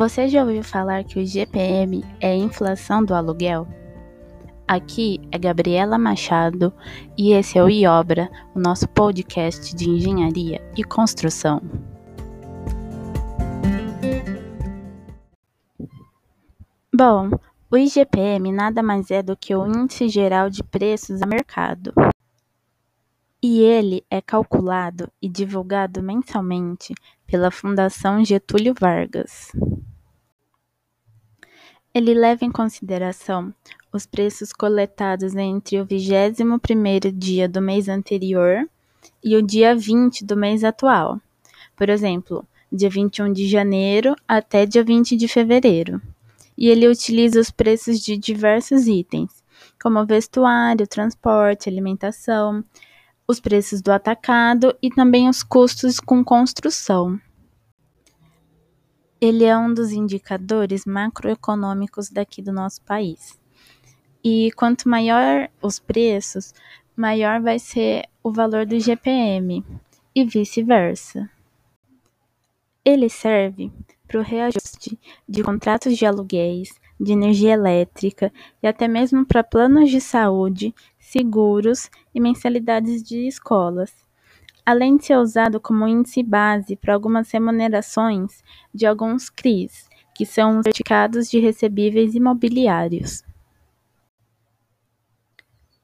Você já ouviu falar que o GPM é a inflação do aluguel? Aqui é Gabriela Machado e esse é o iObra, o nosso podcast de engenharia e construção. Bom, o IGPM nada mais é do que o Índice Geral de Preços a Mercado. E ele é calculado e divulgado mensalmente pela Fundação Getúlio Vargas. Ele leva em consideração os preços coletados entre o 21º dia do mês anterior e o dia 20 do mês atual. Por exemplo, dia 21 de janeiro até dia 20 de fevereiro. E ele utiliza os preços de diversos itens, como vestuário, transporte, alimentação, os preços do atacado e também os custos com construção. Ele é um dos indicadores macroeconômicos daqui do nosso país. E quanto maior os preços, maior vai ser o valor do GPM e vice-versa. Ele serve para o reajuste de contratos de aluguéis, de energia elétrica e até mesmo para planos de saúde, seguros e mensalidades de escolas além de ser usado como índice base para algumas remunerações de alguns CRIs, que são os certificados de recebíveis imobiliários.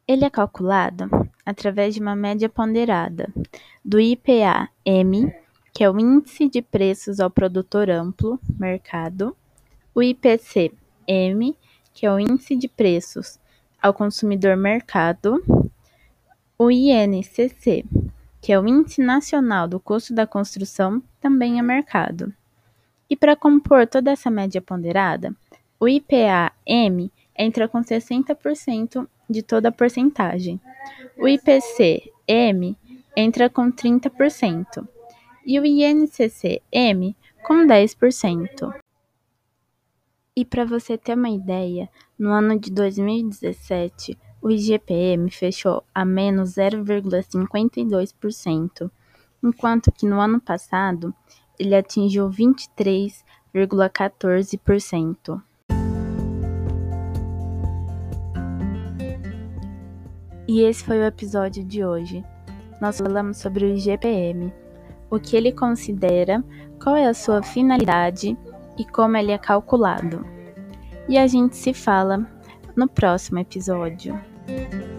Ele é calculado através de uma média ponderada do IPA-M, que é o Índice de Preços ao Produtor Amplo, mercado, o IPC-M, que é o Índice de Preços ao Consumidor Mercado, o INCC, que é o Índice Nacional do Custo da Construção, também é mercado. E para compor toda essa média ponderada, o IPA-M entra com 60% de toda a porcentagem. O IPC-M entra com 30% e o INCC-M com 10%. E para você ter uma ideia, no ano de 2017, o IGPM fechou a menos 0,52%, enquanto que no ano passado ele atingiu 23,14%. E esse foi o episódio de hoje. Nós falamos sobre o IGPM, o que ele considera, qual é a sua finalidade e como ele é calculado. E a gente se fala no próximo episódio. Thank you.